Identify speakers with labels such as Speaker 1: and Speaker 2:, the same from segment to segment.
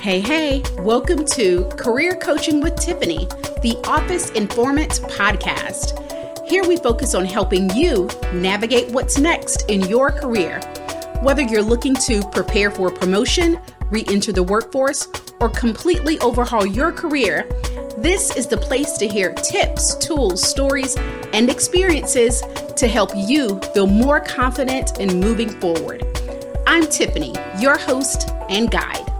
Speaker 1: Hey, hey, welcome to Career Coaching with Tiffani, the Office Informant podcast. Here we focus on helping you navigate what's next in your career. Whether you're looking to prepare for a promotion, re enter the workforce, or completely overhaul your career, this is the place to hear tips, tools, stories, and experiences to help you feel more confident in moving forward. I'm Tiffani, your host and guide.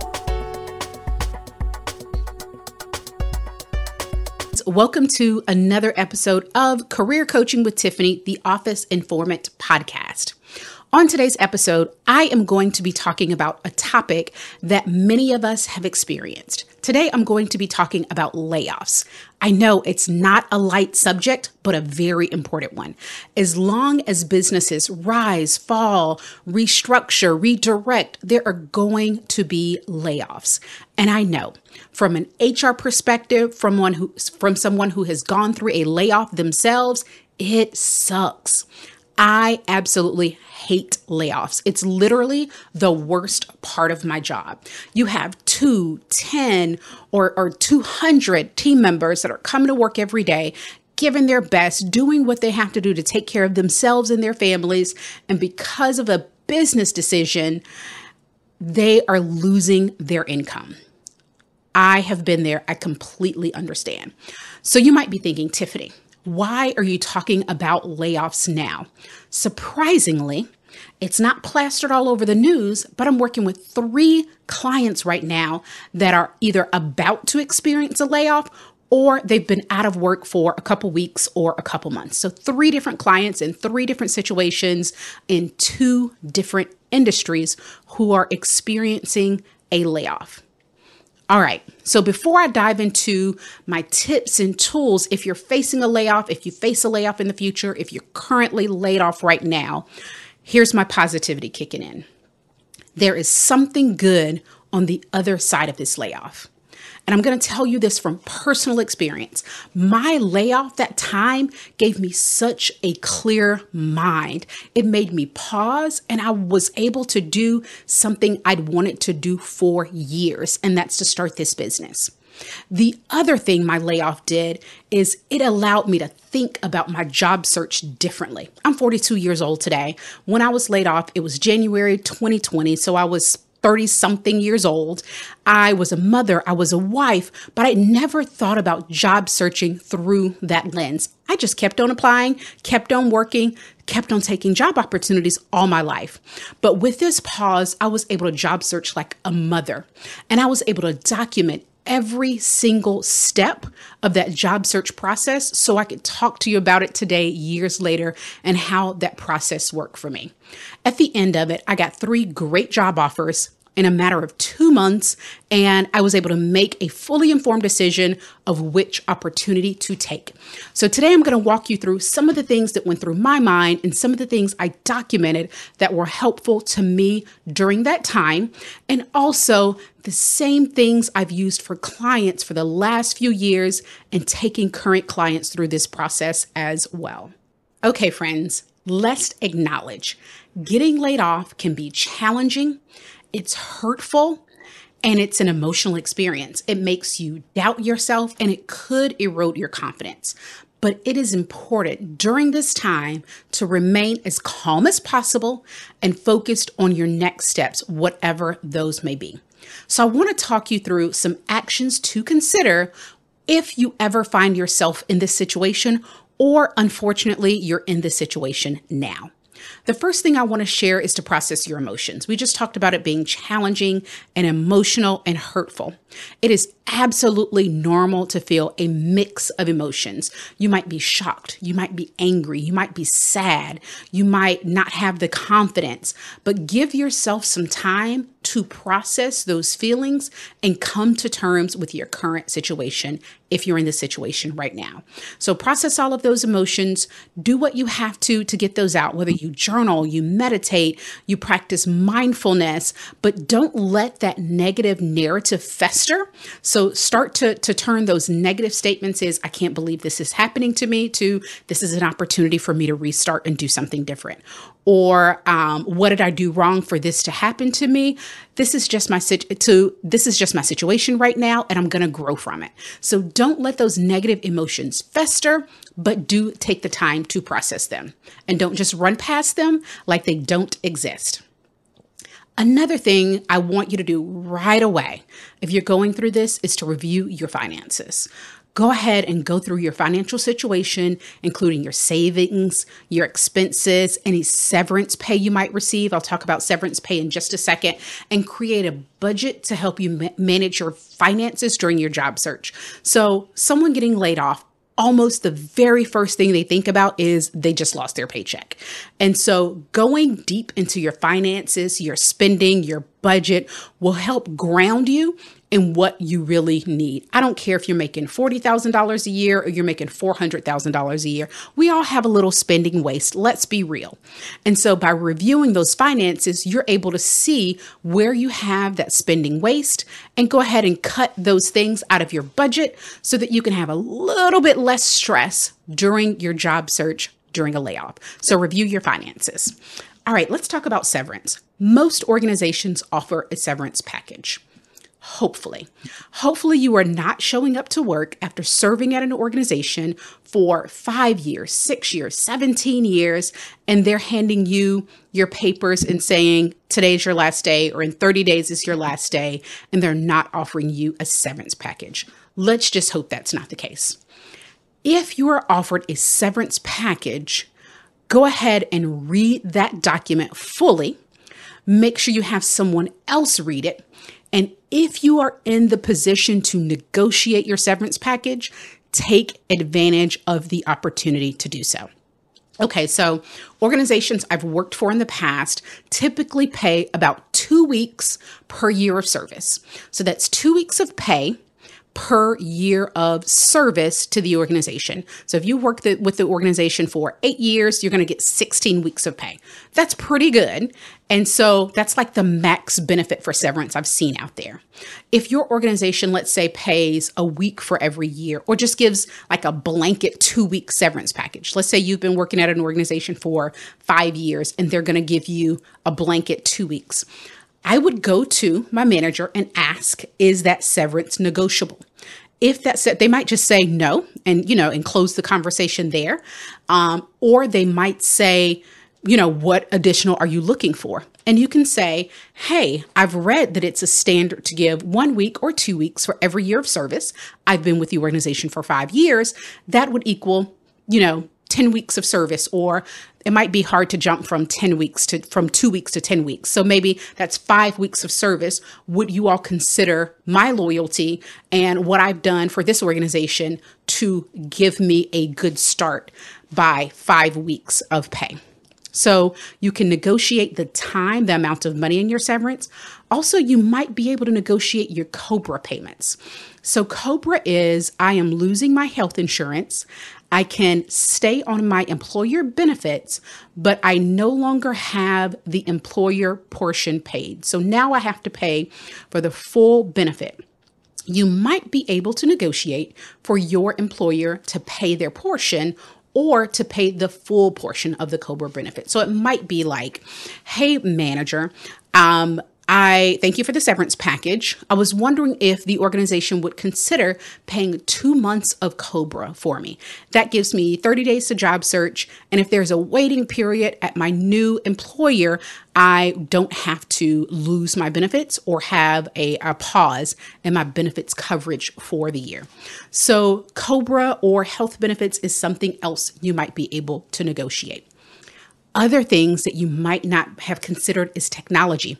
Speaker 1: Welcome to another episode of Career Coaching with Tiffani, the Office Informant podcast. On today's episode, I am going to be talking about a topic that many of us have experienced. Today, I'm going to be talking about layoffs. I know it's not a light subject, but a very important one. As long as businesses rise, fall, restructure, redirect, there are going to be layoffs. And I know from an HR perspective, from one who from someone who has gone through a layoff themselves, it sucks. I absolutely hate layoffs. It's literally the worst part of my job. You have two, 10, or, or 200 team members that are coming to work every day, giving their best, doing what they have to do to take care of themselves and their families. And because of a business decision, they are losing their income. I have been there. I completely understand. So you might be thinking, Tiffani, why are you talking about layoffs now? Surprisingly, it's not plastered all over the news, but I'm working with three clients right now that are either about to experience a layoff or they've been out of work for a couple weeks or a couple months. So, three different clients in three different situations in two different industries who are experiencing a layoff. All right, so before I dive into my tips and tools, if you're facing a layoff, if you face a layoff in the future, if you're currently laid off right now, here's my positivity kicking in. There is something good on the other side of this layoff. And I'm going to tell you this from personal experience. My layoff that time gave me such a clear mind. It made me pause and I was able to do something I'd wanted to do for years, and that's to start this business. The other thing my layoff did is it allowed me to think about my job search differently. I'm 42 years old today. When I was laid off, it was January 2020, so I was 30 something years old. I was a mother, I was a wife, but I never thought about job searching through that lens. I just kept on applying, kept on working, kept on taking job opportunities all my life. But with this pause, I was able to job search like a mother, and I was able to document every single step of that job search process so I could talk to you about it today, years later, and how that process worked for me. At the end of it, I got three great job offers in a matter of two months, and I was able to make a fully informed decision of which opportunity to take. So, today I'm going to walk you through some of the things that went through my mind and some of the things I documented that were helpful to me during that time, and also the same things I've used for clients for the last few years and taking current clients through this process as well. Okay, friends, let's acknowledge getting laid off can be challenging it's hurtful and it's an emotional experience. It makes you doubt yourself and it could erode your confidence. But it is important during this time to remain as calm as possible and focused on your next steps, whatever those may be. So, I want to talk you through some actions to consider if you ever find yourself in this situation, or unfortunately, you're in this situation now. The first thing I want to share is to process your emotions. We just talked about it being challenging and emotional and hurtful. It is absolutely normal to feel a mix of emotions. You might be shocked, you might be angry, you might be sad, you might not have the confidence, but give yourself some time to process those feelings and come to terms with your current situation if you're in this situation right now. So process all of those emotions, do what you have to to get those out, whether you journal, you meditate, you practice mindfulness, but don't let that negative narrative fester. So start to to turn those negative statements is I can't believe this is happening to me to this is an opportunity for me to restart and do something different. or um, what did I do wrong for this to happen to me? This is just my sit- to this is just my situation right now, and I'm gonna grow from it. So don't let those negative emotions fester, but do take the time to process them, and don't just run past them like they don't exist. Another thing I want you to do right away, if you're going through this, is to review your finances go ahead and go through your financial situation, including your savings, your expenses, any severance pay you might receive. I'll talk about severance pay in just a second, and create a budget to help you ma- manage your finances during your job search. So, someone getting laid off almost the very first thing they think about is they just lost their paycheck. And so going deep into your finances, your spending, your budget will help ground you in what you really need. I don't care if you're making $40,000 a year or you're making $400,000 a year. We all have a little spending waste. Let's be real. And so by reviewing those finances, you're able to see where you have that spending waste and go ahead and cut those things out of your budget so that you can have a little bit less stress during your job search during a layoff. So review your finances. All right, let's talk about severance. Most organizations offer a severance package. Hopefully. Hopefully, you are not showing up to work after serving at an organization for five years, six years, 17 years, and they're handing you your papers and saying, today's your last day, or in 30 days is your last day, and they're not offering you a severance package. Let's just hope that's not the case. If you are offered a severance package, go ahead and read that document fully. Make sure you have someone else read it and if you are in the position to negotiate your severance package, take advantage of the opportunity to do so. Okay, so organizations I've worked for in the past typically pay about two weeks per year of service. So that's two weeks of pay per year of service to the organization. So if you work the, with the organization for eight years, you're going to get 16 weeks of pay. That's pretty good. And so that's like the max benefit for severance I've seen out there. If your organization, let's say, pays a week for every year or just gives like a blanket two week severance package, let's say you've been working at an organization for five years and they're going to give you a blanket two weeks. I would go to my manager and ask, is that severance negotiable? If that's it, they might just say no and, you know, and close the conversation there. Um, or they might say, you know, what additional are you looking for? And you can say, hey, I've read that it's a standard to give one week or two weeks for every year of service. I've been with the organization for five years. That would equal, you know, 10 weeks of service or it might be hard to jump from 10 weeks to from 2 weeks to 10 weeks. So maybe that's 5 weeks of service. Would you all consider my loyalty and what I've done for this organization to give me a good start by 5 weeks of pay? So you can negotiate the time, the amount of money in your severance. Also, you might be able to negotiate your COBRA payments. So, COBRA is I am losing my health insurance. I can stay on my employer benefits, but I no longer have the employer portion paid. So now I have to pay for the full benefit. You might be able to negotiate for your employer to pay their portion or to pay the full portion of the COBRA benefit. So it might be like, hey, manager, um, I thank you for the severance package. I was wondering if the organization would consider paying two months of COBRA for me. That gives me 30 days to job search. And if there's a waiting period at my new employer, I don't have to lose my benefits or have a, a pause in my benefits coverage for the year. So, COBRA or health benefits is something else you might be able to negotiate. Other things that you might not have considered is technology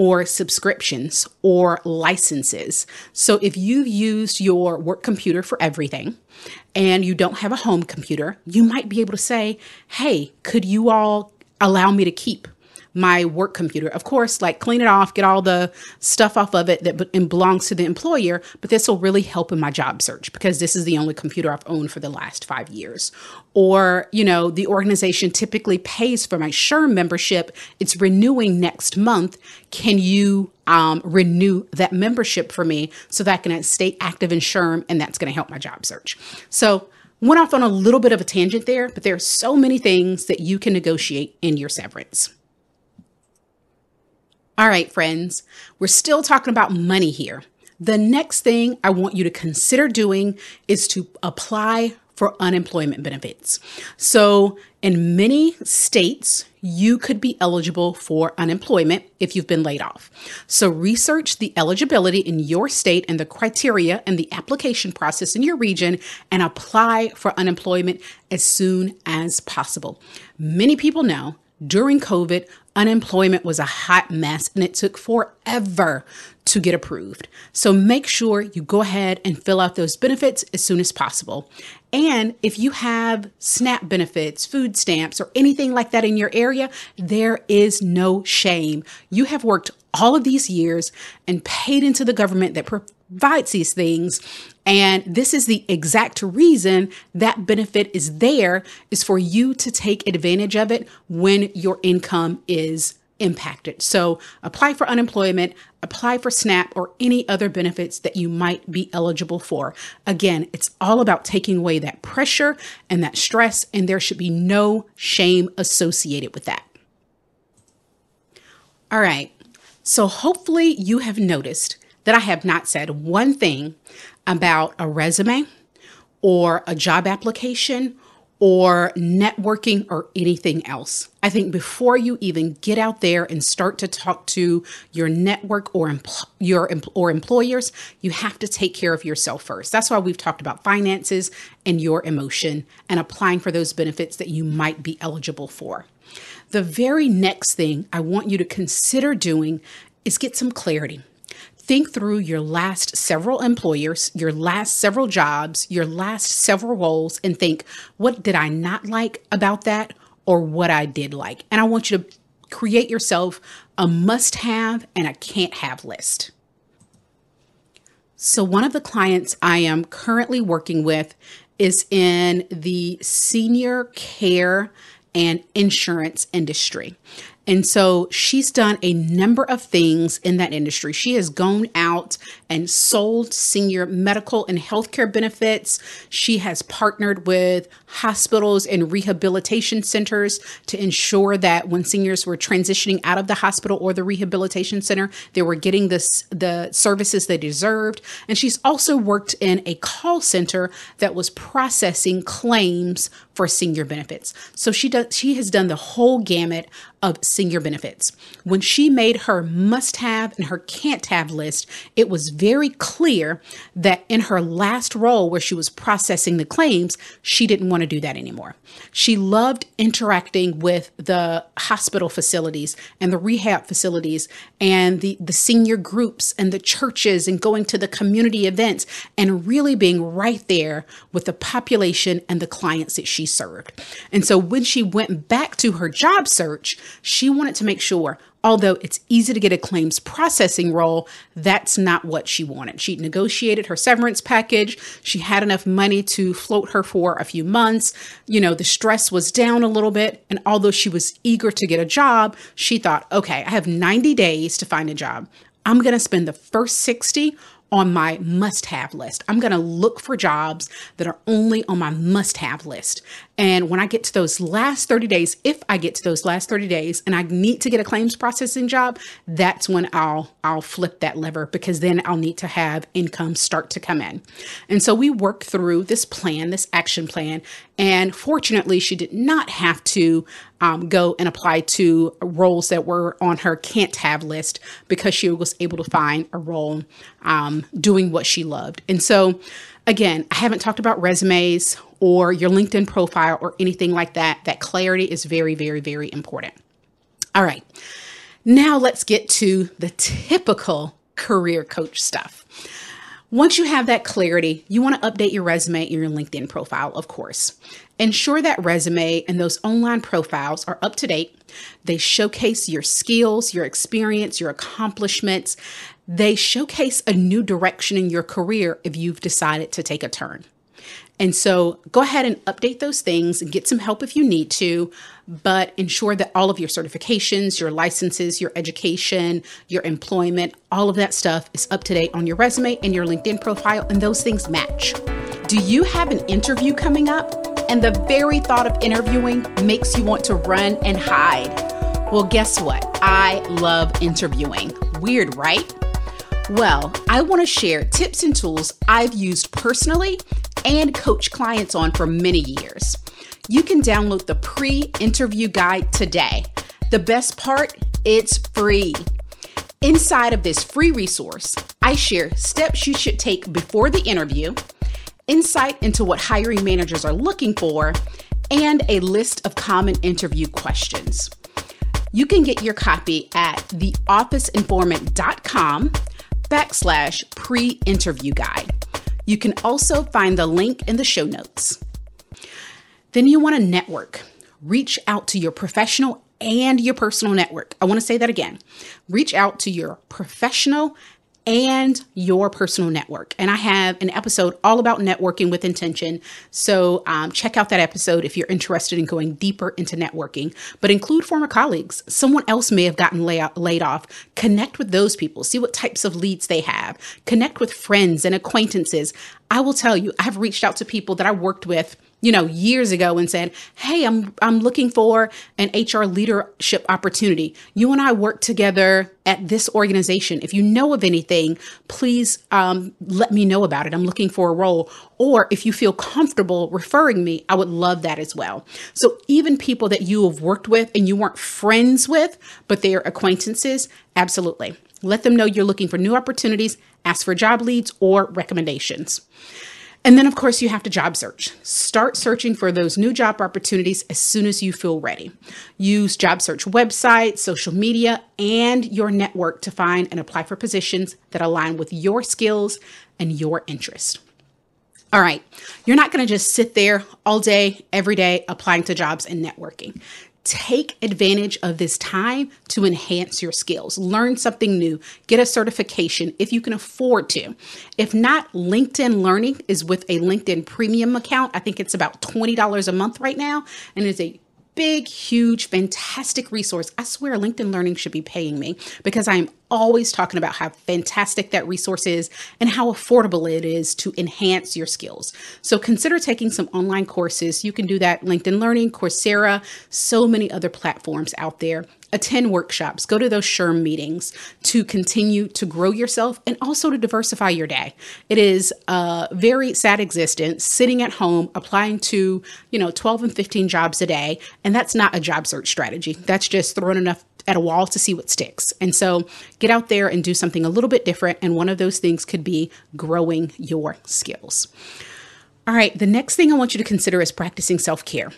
Speaker 1: or subscriptions or licenses. So if you've used your work computer for everything and you don't have a home computer, you might be able to say, hey, could you all allow me to keep my work computer. Of course, like clean it off, get all the stuff off of it that belongs to the employer, but this will really help in my job search because this is the only computer I've owned for the last five years. Or, you know, the organization typically pays for my SHRM membership. It's renewing next month. Can you um, renew that membership for me so that I can stay active in SHRM and that's going to help my job search? So, Went off on a little bit of a tangent there, but there are so many things that you can negotiate in your severance. All right, friends, we're still talking about money here. The next thing I want you to consider doing is to apply for unemployment benefits. So, in many states, you could be eligible for unemployment if you've been laid off. So, research the eligibility in your state and the criteria and the application process in your region and apply for unemployment as soon as possible. Many people know during COVID, unemployment was a hot mess and it took forever to get approved. So make sure you go ahead and fill out those benefits as soon as possible. And if you have SNAP benefits, food stamps, or anything like that in your area, there is no shame. You have worked all of these years and paid into the government that provides these things. And this is the exact reason that benefit is there is for you to take advantage of it when your income is impacted. So apply for unemployment, apply for SNAP or any other benefits that you might be eligible for. Again, it's all about taking away that pressure and that stress, and there should be no shame associated with that. All right, so hopefully you have noticed that I have not said one thing about a resume or a job application or networking or anything else. I think before you even get out there and start to talk to your network or empl- your or employers, you have to take care of yourself first. That's why we've talked about finances and your emotion and applying for those benefits that you might be eligible for. The very next thing I want you to consider doing is get some clarity think through your last several employers, your last several jobs, your last several roles, and think, what did I not like about that or what I did like? And I want you to create yourself a must have and a can't have list. So, one of the clients I am currently working with is in the senior care and insurance industry. And so she's done a number of things in that industry. She has gone out and sold senior medical and healthcare benefits. She has partnered with hospitals and rehabilitation centers to ensure that when seniors were transitioning out of the hospital or the rehabilitation center, they were getting this the services they deserved. And she's also worked in a call center that was processing claims for senior benefits. So she does she has done the whole gamut of senior benefits. When she made her must have and her can't have list, it was very clear that in her last role where she was processing the claims, she didn't want to do that anymore. She loved interacting with the hospital facilities and the rehab facilities and the, the senior groups and the churches and going to the community events and really being right there with the population and the clients that she served. And so when she went back to her job search, she wanted to make sure Although it's easy to get a claims processing role, that's not what she wanted. She negotiated her severance package. She had enough money to float her for a few months. You know, the stress was down a little bit. And although she was eager to get a job, she thought, okay, I have 90 days to find a job. I'm going to spend the first 60 on my must have list. I'm going to look for jobs that are only on my must have list. And when I get to those last 30 days, if I get to those last 30 days and I need to get a claims processing job, that's when I'll I'll flip that lever because then I'll need to have income start to come in. And so we work through this plan, this action plan, and fortunately she did not have to um, go and apply to roles that were on her can't have list because she was able to find a role um, doing what she loved. And so Again, I haven't talked about resumes or your LinkedIn profile or anything like that. That clarity is very, very, very important. All right. Now let's get to the typical career coach stuff. Once you have that clarity, you want to update your resume and your LinkedIn profile, of course. Ensure that resume and those online profiles are up to date. They showcase your skills, your experience, your accomplishments. They showcase a new direction in your career if you've decided to take a turn. And so go ahead and update those things and get some help if you need to, but ensure that all of your certifications, your licenses, your education, your employment, all of that stuff is up to date on your resume and your LinkedIn profile, and those things match. Do you have an interview coming up? And the very thought of interviewing makes you want to run and hide. Well, guess what? I love interviewing. Weird, right? Well, I want to share tips and tools I've used personally and coach clients on for many years. You can download the pre interview guide today. The best part, it's free. Inside of this free resource, I share steps you should take before the interview, insight into what hiring managers are looking for, and a list of common interview questions. You can get your copy at theofficeinformant.com backslash pre-interview guide. You can also find the link in the show notes. Then you want to network. Reach out to your professional and your personal network. I want to say that again. Reach out to your professional and your personal network. And I have an episode all about networking with intention. So um, check out that episode if you're interested in going deeper into networking. But include former colleagues. Someone else may have gotten lay- laid off. Connect with those people. See what types of leads they have. Connect with friends and acquaintances. I will tell you, I've reached out to people that I worked with you know, years ago and said, "Hey, I'm I'm looking for an HR leadership opportunity. You and I work together at this organization. If you know of anything, please um, let me know about it. I'm looking for a role. Or if you feel comfortable referring me, I would love that as well. So even people that you have worked with and you weren't friends with, but they are acquaintances, absolutely. Let them know you're looking for new opportunities. Ask for job leads or recommendations. And then, of course, you have to job search. Start searching for those new job opportunities as soon as you feel ready. Use job search websites, social media, and your network to find and apply for positions that align with your skills and your interest. All right, you're not going to just sit there all day, every day, applying to jobs and networking. Take advantage of this time to enhance your skills. Learn something new. Get a certification if you can afford to. If not, LinkedIn Learning is with a LinkedIn premium account. I think it's about $20 a month right now and it's a big, huge, fantastic resource. I swear LinkedIn Learning should be paying me because I'm always talking about how fantastic that resource is and how affordable it is to enhance your skills. So consider taking some online courses. You can do that LinkedIn Learning, Coursera, so many other platforms out there attend workshops, go to those SHRM meetings to continue to grow yourself and also to diversify your day. It is a very sad existence sitting at home applying to, you know, 12 and 15 jobs a day. And that's not a job search strategy. That's just throwing enough at a wall to see what sticks. And so get out there and do something a little bit different. And one of those things could be growing your skills. All right, the next thing I want you to consider is practicing self care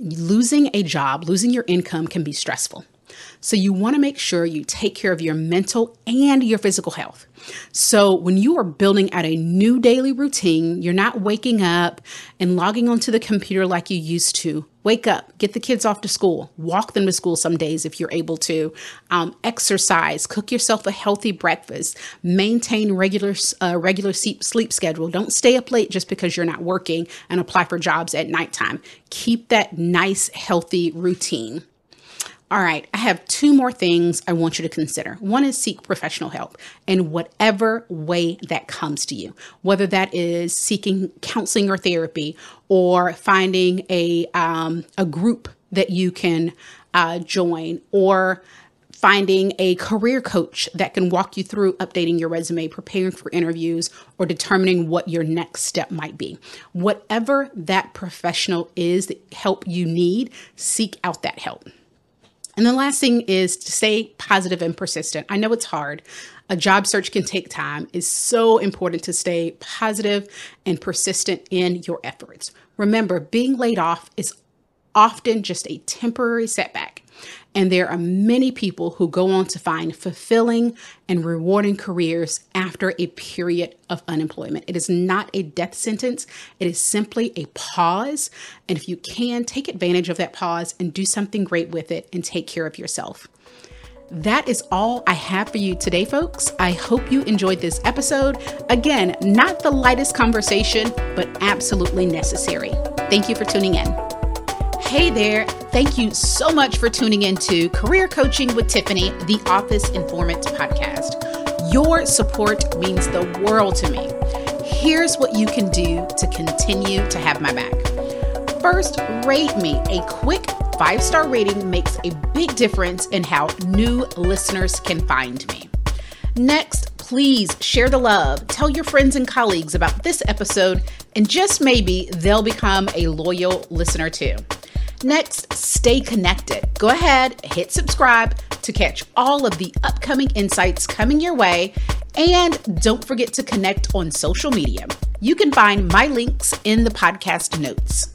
Speaker 1: losing a job, losing your income can be stressful. So you want to make sure you take care of your mental and your physical health. So when you are building out a new daily routine, you're not waking up and logging onto the computer like you used to. Wake up, get the kids off to school, walk them to school some days if you're able to. Um, exercise, cook yourself a healthy breakfast, maintain regular uh, regular sleep, schedule. Don't stay up late just because you're not working and apply for jobs at nighttime. Keep that nice, healthy routine. All right, I have two more things I want you to consider. One is seek professional help in whatever way that comes to you, whether that is seeking counseling or therapy or finding a, um, a group that you can uh, join or finding a career coach that can walk you through updating your resume, preparing for interviews, or determining what your next step might be. Whatever that professional is that help you need, seek out that help. And the last thing is to stay positive and persistent. I know it's hard. A job search can take time. It's so important to stay positive and persistent in your efforts. Remember, being laid off is often just a temporary setback. And there are many people who go on to find fulfilling and rewarding careers after a period of unemployment. It is not a death sentence, it is simply a pause. And if you can, take advantage of that pause and do something great with it and take care of yourself. That is all I have for you today, folks. I hope you enjoyed this episode. Again, not the lightest conversation, but absolutely necessary. Thank you for tuning in. Hey there. Thank you so much for tuning in to Career Coaching with Tiffani, the Office Informant podcast. Your support means the world to me. here's what you can do to continue to have my back. First, rate me. A quick five star rating makes a big difference in how new listeners can find me. Next, please share the love. Tell your friends and colleagues about this episode, and just maybe they'll become a loyal listener too. Next, stay connected. Go ahead, hit subscribe to catch all of the upcoming insights coming your way. And don't forget to connect on social media. You can find my links in the podcast notes.